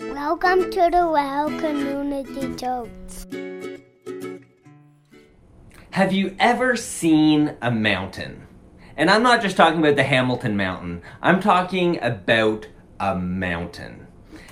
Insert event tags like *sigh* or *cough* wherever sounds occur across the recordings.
Welcome to the Well Community Church. Have you ever seen a mountain? And I'm not just talking about the Hamilton Mountain, I'm talking about a mountain.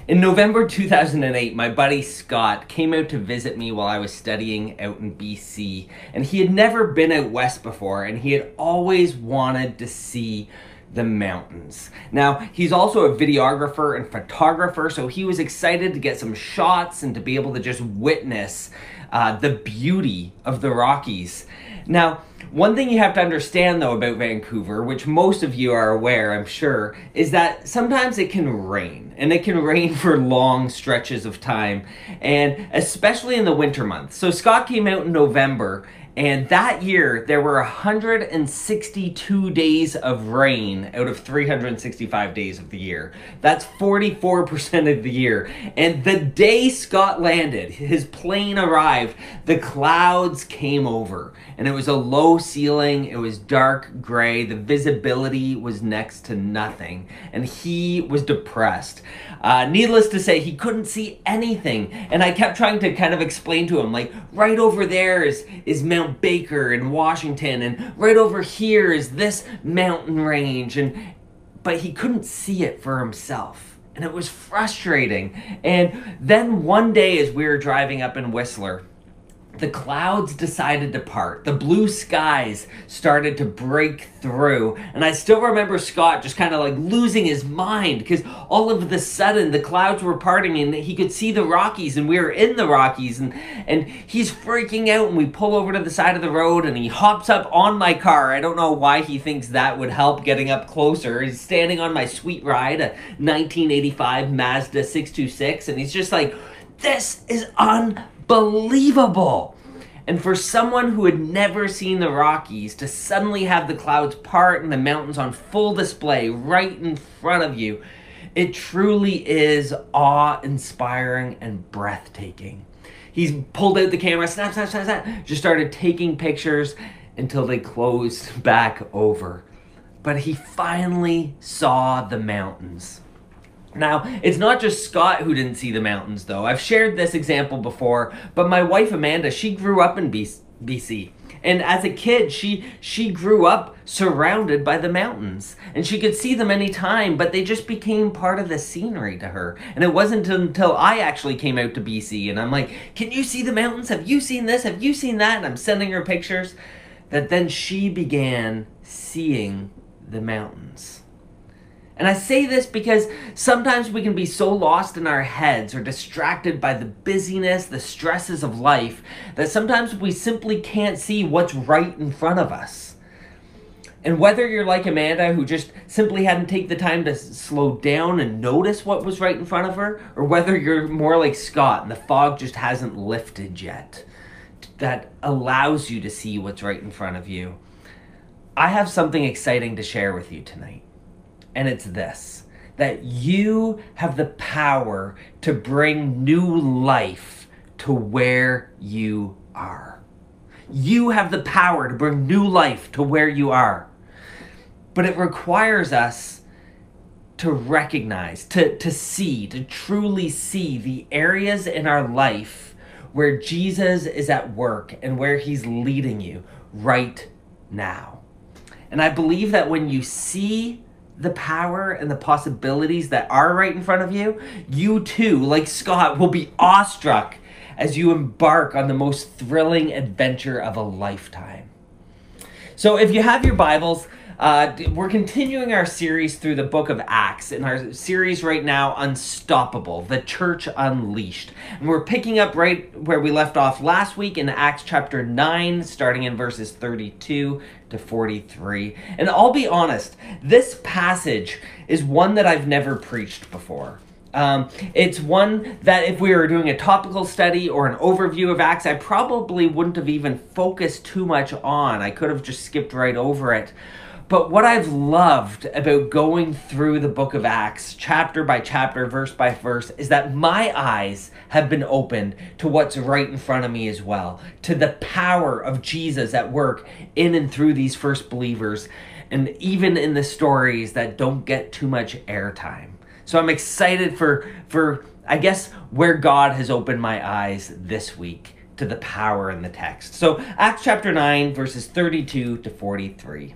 In November 2008, my buddy Scott came out to visit me while I was studying out in BC, and he had never been out west before, and he had always wanted to see the mountains. Now, he's also a videographer and photographer, so he was excited to get some shots and to be able to just witness uh, the beauty of the Rockies. Now, one thing you have to understand though about Vancouver, which most of you are aware, I'm sure, is that sometimes it can rain, and it can *laughs* rain for long stretches of time, and especially in the winter months. So Scott came out in November, and that year, there were 162 days of rain out of 365 days of the year. That's 44% of the year. And the day Scott landed, his plane arrived, the clouds came over. And it was a low ceiling, it was dark gray, the visibility was next to nothing. And he was depressed. Uh, needless to say, he couldn't see anything. And I kept trying to kind of explain to him, like, right over there is, is Mount Baker in Washington, and right over here is this mountain range, and but he couldn't see it for himself. And it was frustrating. And then one day, as we were driving up in Whistler, the clouds decided to part. The blue skies started to break through. And I still remember Scott just kind of like losing his mind because all of the sudden the clouds were parting and he could see the Rockies and we were in the Rockies and, and he's freaking out and we pull over to the side of the road and he hops up on my car. I don't know why he thinks that would help getting up closer. He's standing on my sweet ride, a 1985 Mazda 626, and he's just like, this is unbelievable unbelievable. And for someone who had never seen the Rockies to suddenly have the clouds part and the mountains on full display right in front of you, it truly is awe inspiring and breathtaking. He's pulled out the camera, snap, snap, snap, snap, just started taking pictures until they closed *laughs* back over. But he finally saw the mountains. Now, it's not just Scott who didn't see the mountains, though. I've shared this example before, but my wife Amanda, she grew up in BC. And as a kid, she she grew up surrounded by the mountains. And she could see them anytime, but they just became part of the scenery to her. And it wasn't until I actually came out to BC and I'm like, "Can you see the mountains? Have you seen this? Have you seen that?" And I'm sending her pictures that then she began seeing the mountains. And I say this because sometimes we can be so lost in our heads or distracted by the busyness, the stresses of life, that sometimes we simply can't see what's right in front of us. And whether you're like Amanda, who just simply hadn't taken the time to slow down and notice what was right in front of her, or whether you're more like Scott and the fog just hasn't lifted yet, that allows you to see what's right in front of you, I have something exciting to share with you tonight and it's this that you have the power to bring new life to where you are. You have the power to bring new life to where you are. But it requires us to recognize, to, to see, to truly see the areas in our life where Jesus is at work and where he's leading you right now. And I believe that when you see the power and the possibilities that are right in front of you, you too, like Scott, will be awestruck as you embark on the most thrilling adventure of a lifetime. So, if you have your Bibles, uh, we're continuing our series through the book of Acts, in our series right now, Unstoppable, the Church Unleashed. And we're picking up right where we left off last week in Acts chapter 9, starting in verses 32 to 43. And I'll be honest, this passage is one that I've never preached before. Um, it's one that if we were doing a topical study or an overview of Acts, I probably wouldn't have even focused too much on. I could have just skipped right over it. But what I've loved about going through the book of Acts, chapter by chapter, verse by verse, is that my eyes have been opened to what's right in front of me as well, to the power of Jesus at work in and through these first believers, and even in the stories that don't get too much airtime. So I'm excited for for I guess where God has opened my eyes this week to the power in the text. So, Acts chapter 9, verses 32 to 43.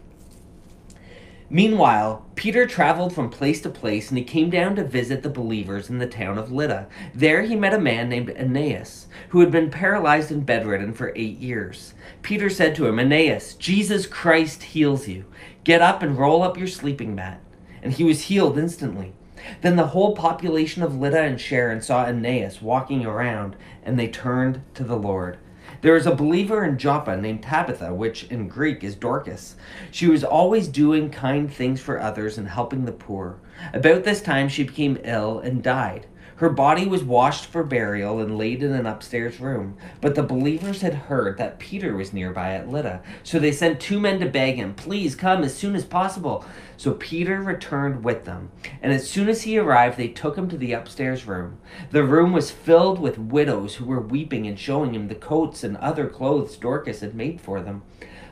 Meanwhile, Peter traveled from place to place and he came down to visit the believers in the town of Lydda. There he met a man named Aeneas, who had been paralyzed and bedridden for eight years. Peter said to him, Aeneas, Jesus Christ heals you. Get up and roll up your sleeping mat. And he was healed instantly. Then the whole population of Lydda and Sharon saw Aeneas walking around, and they turned to the Lord. There was a believer in Joppa named Tabitha, which in Greek is Dorcas. She was always doing kind things for others and helping the poor. About this time she became ill and died. Her body was washed for burial and laid in an upstairs room. But the believers had heard that Peter was nearby at Lydda, so they sent two men to beg him, Please come as soon as possible. So Peter returned with them. And as soon as he arrived, they took him to the upstairs room. The room was filled with widows who were weeping and showing him the coats and other clothes Dorcas had made for them.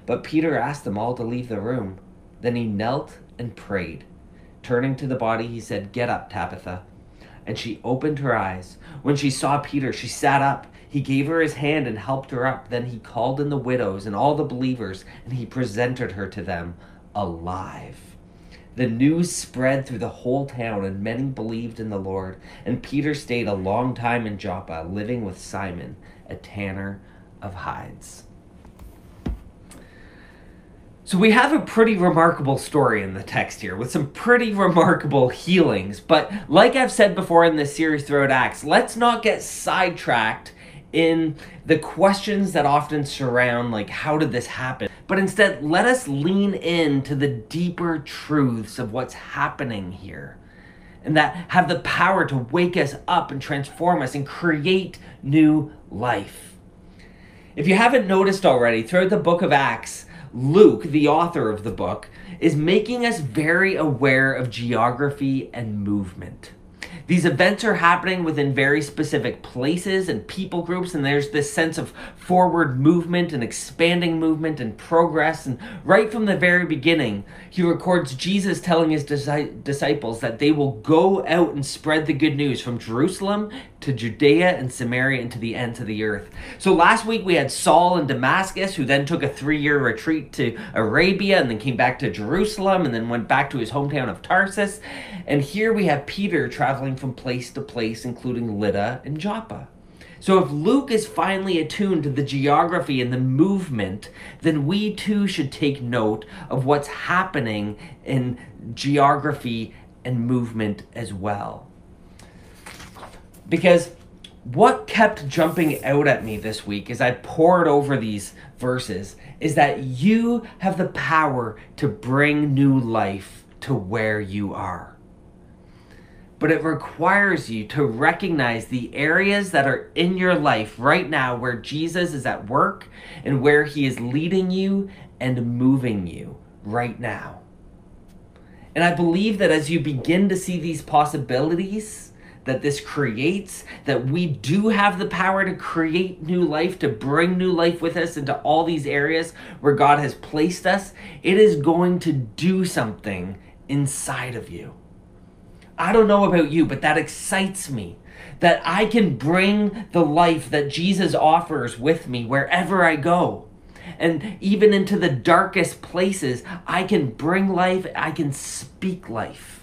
But Peter asked them all to leave the room. Then he knelt and prayed. Turning to the body, he said, Get up, Tabitha and she opened her eyes. When she saw Peter, she sat up. He gave her his hand and helped her up. Then he called in the widows and all the believers, and he presented her to them alive. The news spread through the whole town, and many believed in the Lord. And Peter stayed a long time in Joppa, living with Simon, a tanner of hides. So we have a pretty remarkable story in the text here with some pretty remarkable healings. But like I've said before in this series throughout Acts, let's not get sidetracked in the questions that often surround like how did this happen? But instead, let us lean into the deeper truths of what's happening here. And that have the power to wake us up and transform us and create new life. If you haven't noticed already, throughout the book of Acts, Luke, the author of the book, is making us very aware of geography and movement. These events are happening within very specific places and people groups, and there's this sense of forward movement and expanding movement and progress. And right from the very beginning, he records Jesus telling his disciples that they will go out and spread the good news from Jerusalem to Judea and Samaria and to the ends of the earth. So last week we had Saul in Damascus, who then took a three year retreat to Arabia and then came back to Jerusalem and then went back to his hometown of Tarsus. And here we have Peter traveling from place to place, including Lydda and Joppa. So if Luke is finally attuned to the geography and the movement, then we too should take note of what's happening in geography and movement as well. Because what kept jumping out at me this week as I poured over these verses is that you have the power to bring new life to where you are but it requires you to recognize the areas that are in your life right now where Jesus is at work and where he is leading you and moving you right now. And I believe that as you begin to see these possibilities that this creates, that we do have the power to create new life, to bring new life with us into all these areas where God has placed us, it is going to do something inside of you. I don't know about you, but that excites me. That I can bring the life that Jesus offers with me wherever I go. And even into the darkest places, I can bring life, I can speak life.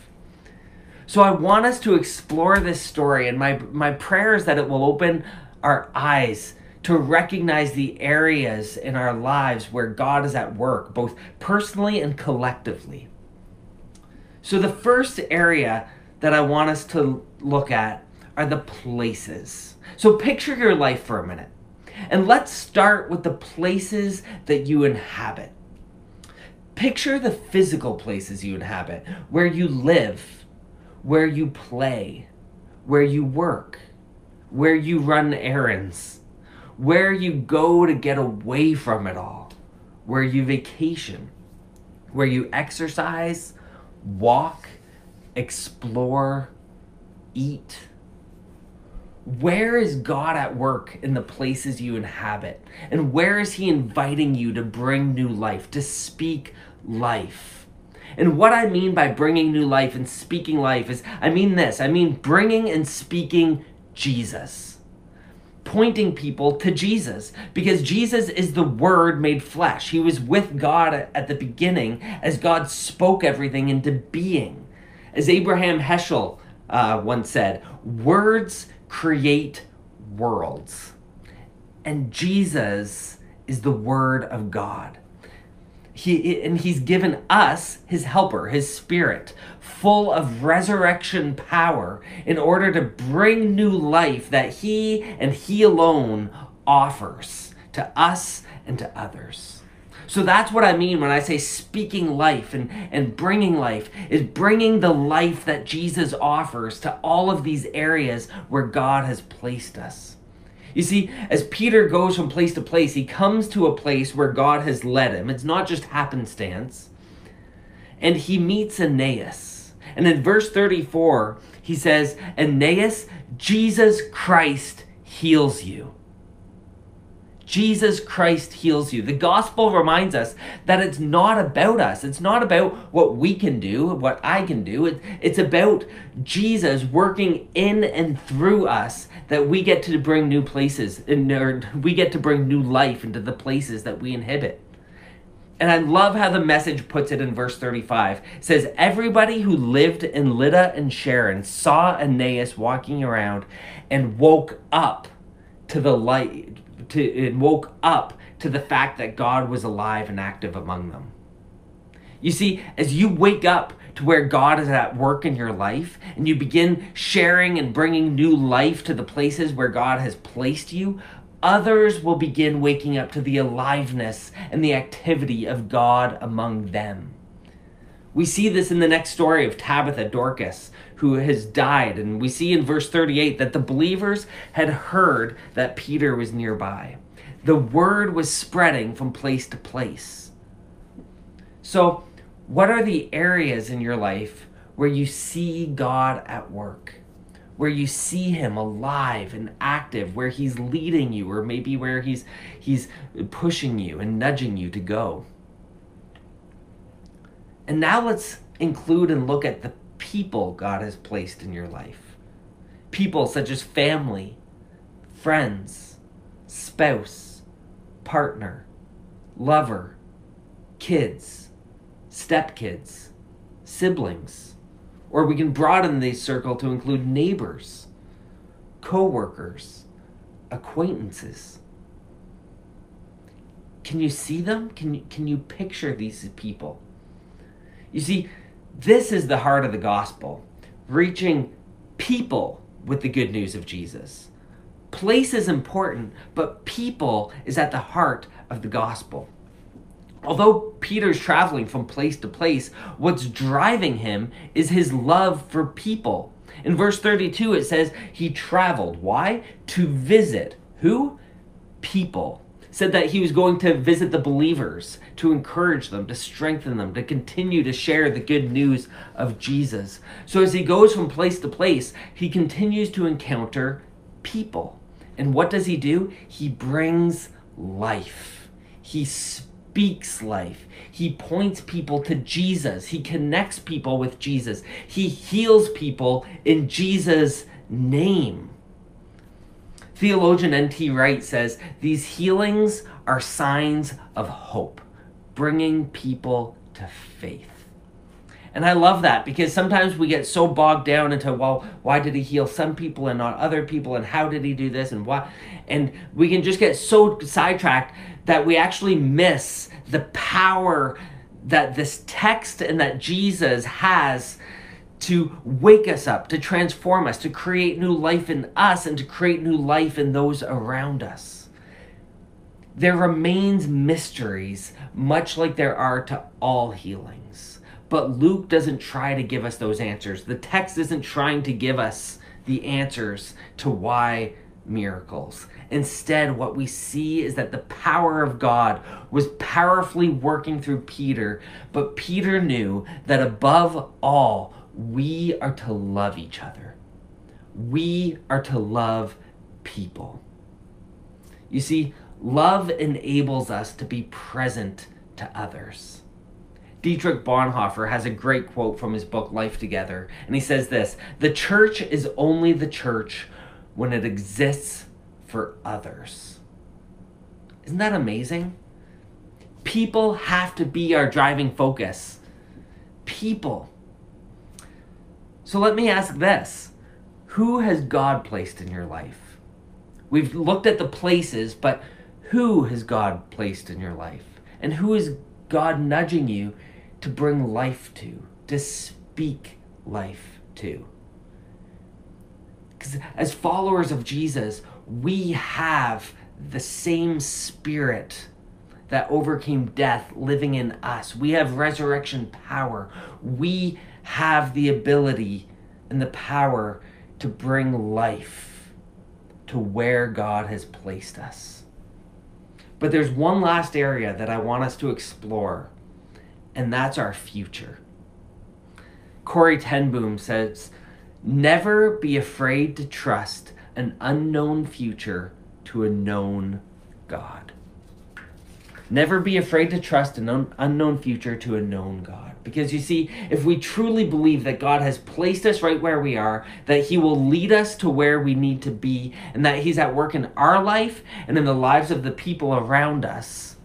So I want us to explore this story, and my, my prayer is that it will open our eyes to recognize the areas in our lives where God is at work, both personally and collectively. So, the first area that I want us to look at are the places. So picture your life for a minute. And let's start with the places that you inhabit. Picture the physical places you inhabit, where you live, where you play, where you work, where you run errands, where you go to get away from it all, where you vacation, where you exercise, walk, explore, eat. Where is God at work in the places you inhabit? And where is He inviting you to bring new life, to speak life? And what I mean by bringing new life and speaking life is I mean this I mean bringing and speaking Jesus. Pointing people to Jesus because Jesus is the Word made flesh. He was with God at the beginning as God spoke everything into being. As Abraham Heschel uh, once said, words create worlds. And Jesus is the Word of God. He, and he's given us his helper, his spirit, full of resurrection power in order to bring new life that he and he alone offers to us and to others. So that's what I mean when I say speaking life and, and bringing life, is bringing the life that Jesus offers to all of these areas where God has placed us. You see, as Peter goes from place to place, he comes to a place where God has led him. It's not just happenstance. And he meets Aeneas. And in verse 34, he says, Aeneas, Jesus Christ heals you. Jesus Christ heals you. The gospel reminds us that it's not about us. It's not about what we can do, what I can do. It, it's about Jesus working in and through us that we get to bring new places and we get to bring new life into the places that we inhabit. And I love how the message puts it in verse 35. It says, Everybody who lived in Lydda and Sharon saw Aeneas walking around and woke up to the light to and woke up to the fact that God was alive and active among them. You see, as you wake up to where God is at work in your life and you begin sharing and bringing new life to the places where God has placed you, others will begin waking up to the aliveness and the activity of God among them. We see this in the next story of Tabitha Dorcas, who has died. And we see in verse 38 that the believers had heard that Peter was nearby. The word was spreading from place to place. So, what are the areas in your life where you see God at work? Where you see him alive and active, where he's leading you, or maybe where he's he's pushing you and nudging you to go. And now let's include and look at the people God has placed in your life. People such as family, friends, spouse, partner, lover, kids, stepkids, siblings. Or we can broaden the circle to include neighbors, co workers, acquaintances. Can you see them? Can you, can you picture these people? You see, this is the heart of the gospel reaching people with the good news of Jesus. Place is important, but people is at the heart of the gospel. Although Peter's traveling from place to place, what's driving him is his love for people. In verse 32, it says he traveled. Why? To visit who? People said that he was going to visit the believers to encourage them, to strengthen them, to continue to share the good news of Jesus. So as he goes from place to place, he continues to encounter people. And what does he do? He brings life. He speaks life. He points people to Jesus. He connects people with Jesus. He heals people in Jesus' name. Theologian N.T. Wright says these healings are signs of hope, bringing people to faith. And I love that because sometimes we get so bogged down into, well, why did he heal some people and not other people? And how did he do this? And why? And we can just get so sidetracked that we actually miss the power that this text and that Jesus has to wake us up, to transform us, to create new life in us, and to create new life in those around us. There remains mysteries, much like there are to all healings. But Luke doesn't try to give us those answers. The text isn't trying to give us the answers to why miracles. Instead, what we see is that the power of God was powerfully working through Peter, but Peter knew that above all, we are to love each other. We are to love people. You see, love enables us to be present to others. Dietrich Bonhoeffer has a great quote from his book Life Together, and he says this The church is only the church when it exists for others. Isn't that amazing? People have to be our driving focus. People. So let me ask this Who has God placed in your life? We've looked at the places, but who has God placed in your life? And who is God nudging you to bring life to, to speak life to? Because as followers of Jesus, we have the same spirit that overcame death living in us. We have resurrection power. We have the ability and the power to bring life to where God has placed us. But there's one last area that I want us to explore, and that's our future. Corrie ten Boom says, Never be afraid to trust an unknown future to a known God. Never be afraid to trust an unknown future to a known God. Because you see, if we truly believe that God has placed us right where we are, that He will lead us to where we need to be, and that He's at work in our life and in the lives of the people around us,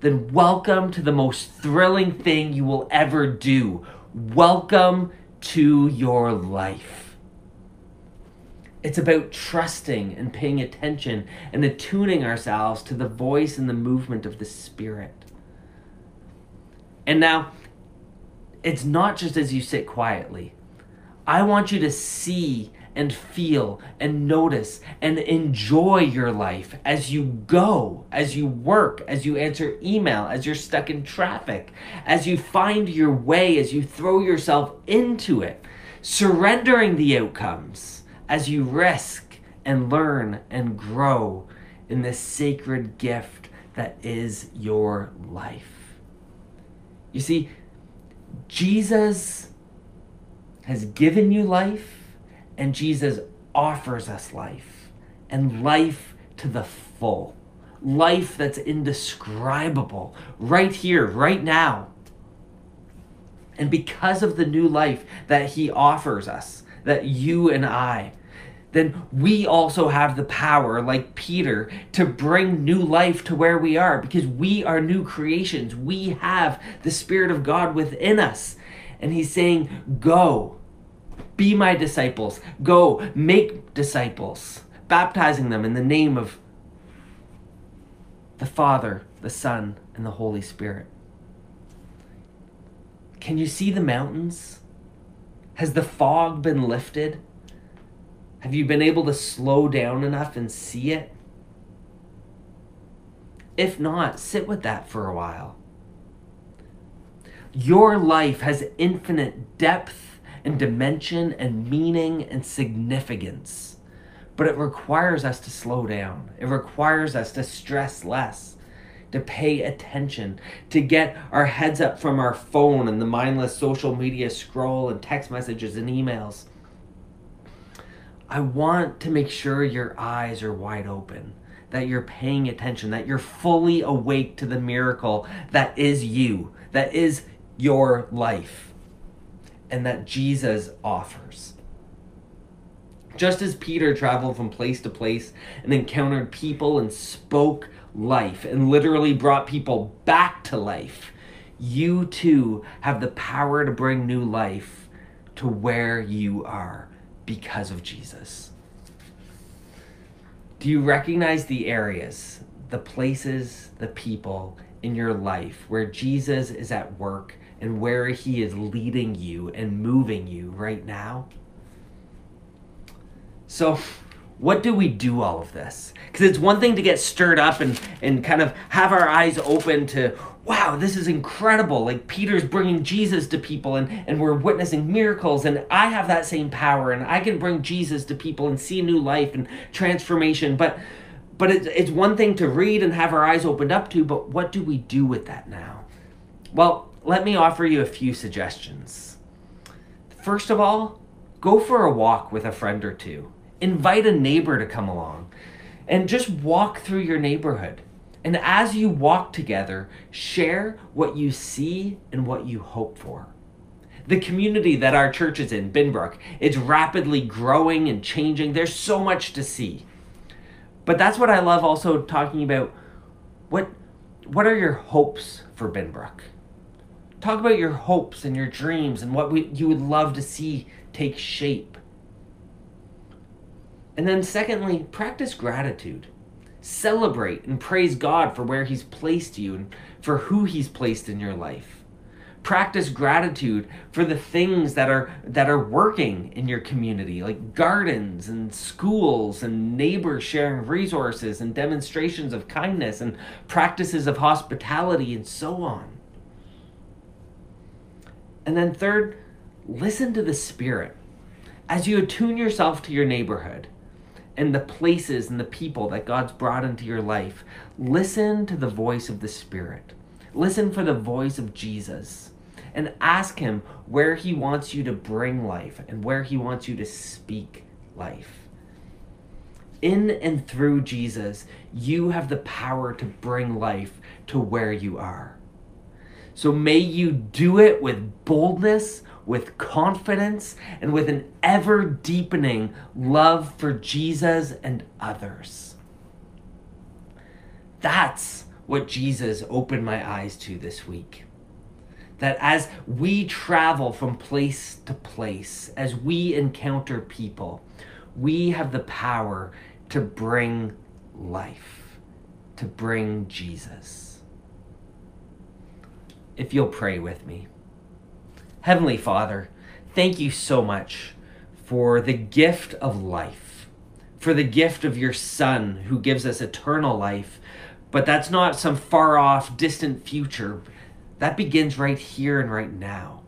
then welcome to the most thrilling thing you will ever do. Welcome to your life. It's about trusting and paying attention and attuning ourselves to the voice and the movement of the Spirit. And now, it's not just as you sit quietly. I want you to see and feel and notice and enjoy your life as you go, as you work, as you answer email, as you're stuck in traffic, as you find your way, as you throw yourself into it, surrendering the outcomes as you risk and learn and grow in this sacred gift that is your life. You see, Jesus has given you life, and Jesus offers us life, and life to the full. Life that's indescribable, right here, right now. And because of the new life that He offers us, that you and I then we also have the power, like Peter, to bring new life to where we are because we are new creations. We have the Spirit of God within us. And He's saying, Go, be my disciples, go, make disciples, baptizing them in the name of the Father, the Son, and the Holy Spirit. Can you see the mountains? Has the fog been lifted? Have you been able to slow down enough and see it? If not, sit with that for a while. Your life has infinite depth and dimension and meaning and significance. But it requires us to slow down. It requires us to stress less, to pay attention, to get our heads up from our phone and the mindless social media scroll and text messages and emails I want to make sure your eyes are wide open, that you're paying attention, that you're fully awake to the miracle that is you, that is your life, and that Jesus offers. Just as Peter traveled from place to place and encountered people and spoke life and literally brought people back to life, you too have the power to bring new life to where you are because of Jesus? Do you recognize the areas, the places, the people in your life where Jesus is at work and where he is leading you and moving you right now? So, what do we do all of this? Because it's one thing to get stirred up and, and kind of have our eyes open to, wow, this is incredible. Like Peter's bringing Jesus to people and, and we're witnessing miracles, and I have that same power, and I can bring Jesus to people and see new life and transformation. But but it's, it's one thing to read and have our eyes opened up to, but what do we do with that now? Well, let me offer you a few suggestions. First of all, go for a walk with a friend or two. Invite a neighbor to come along and just walk through your neighborhood And as you walk together, share what you see and what you hope for. The community that our church is in, Binbrook, it's rapidly growing and changing. There's so much to see. But that's what I love also talking about. What what are your hopes for Binbrook? Talk about your hopes and your dreams and what we, you would love to see take shape. And then, secondly, practice gratitude. Celebrate and praise God for where He's placed you and for who He's placed in your life. Practice gratitude for the things that are that are working in your community like gardens and schools and neighbors sharing resources and demonstrations of kindness and practices of hospitality and so on. And then third listen to the spirit. As you attune yourself to your neighborhood and the places and the people that God's brought into your life listen to the voice of the spirit Listen for the voice of Jesus and ask Him where He wants you to bring life and where He wants you to speak life. In and through Jesus, you have the power to bring life to where you are. So may you do it with boldness, with confidence, and with an ever deepening love for Jesus and others. That's what Jesus opened my eyes to this week that as we travel from place to place, as we encounter people, we have the power to bring life, to bring Jesus. If you'll pray with me. Heavenly Father, thank you so much for the gift of life, for the gift of your Son who gives us eternal life. But that's not some far off, distant future. That begins right here and right now.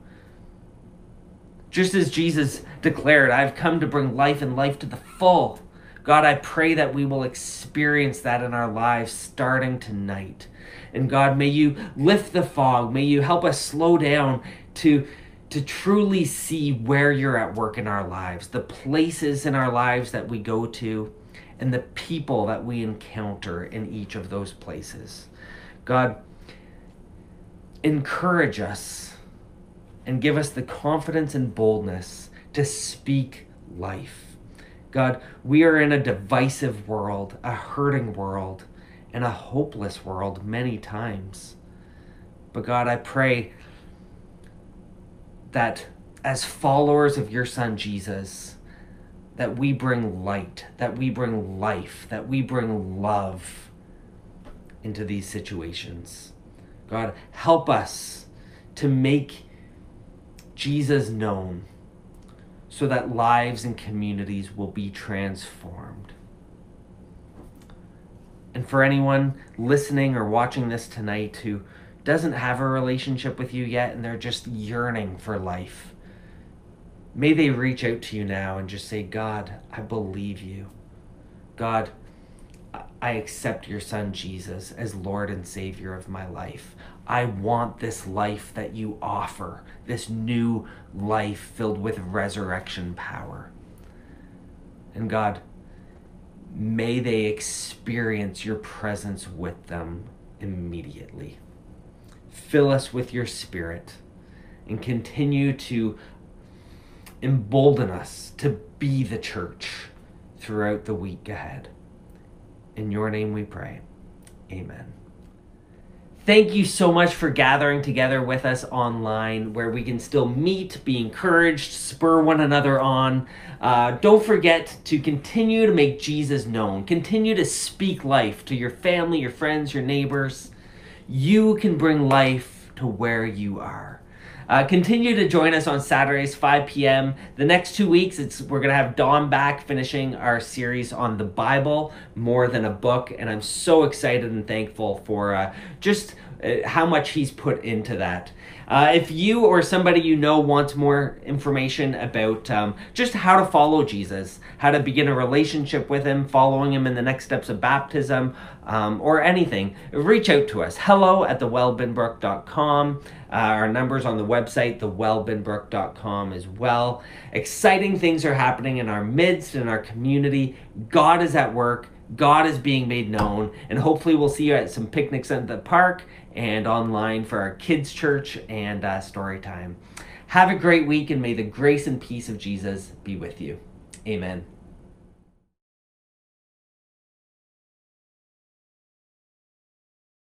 Just as Jesus declared, I've come to bring life and life to the full. God, I pray that we will experience that in our lives starting tonight. And God, may you lift the fog. May you help us slow down to, to truly see where you're at work in our lives, the places in our lives that we go to, and the people that we encounter in each of those places. God, encourage us and give us the confidence and boldness to speak life. God, we are in a divisive world, a hurting world, and a hopeless world many times. But God, I pray that as followers of your son Jesus, that we bring light, that we bring life, that we bring love into these situations. God, help us to make Jesus known so that lives and communities will be transformed. And for anyone listening or watching this tonight who doesn't have a relationship with you yet and they're just yearning for life, may they reach out to you now and just say, God, I believe you. God, I accept your son Jesus as Lord and Savior of my life. I want this life that you offer, this new life filled with resurrection power. And God, may they experience your presence with them immediately. Fill us with your spirit and continue to embolden us to be the church throughout the week ahead. In your name we pray. Amen. Thank you so much for gathering together with us online where we can still meet, be encouraged, spur one another on. Uh, don't forget to continue to make Jesus known. Continue to speak life to your family, your friends, your neighbors. You can bring life to where you are. Uh, continue to join us on Saturdays, 5 p.m. The next two weeks, it's we're gonna have Don back finishing our series on the Bible, more than a book, and I'm so excited and thankful for uh, just how much he's put into that. Uh, if you or somebody you know wants more information about um, just how to follow Jesus, how to begin a relationship with him, following him in the next steps of baptism, um, or anything, reach out to us. Hello at thewellbinbrook.com. Uh, our numbers on the website, thewellbinbrook.com as well. Exciting things are happening in our midst, in our community. God is at work. God is being made known, and hopefully we'll see you at some picnics at the park and online for our kids' church and uh, story time. Have a great week, and may the grace and peace of Jesus be with you. Amen.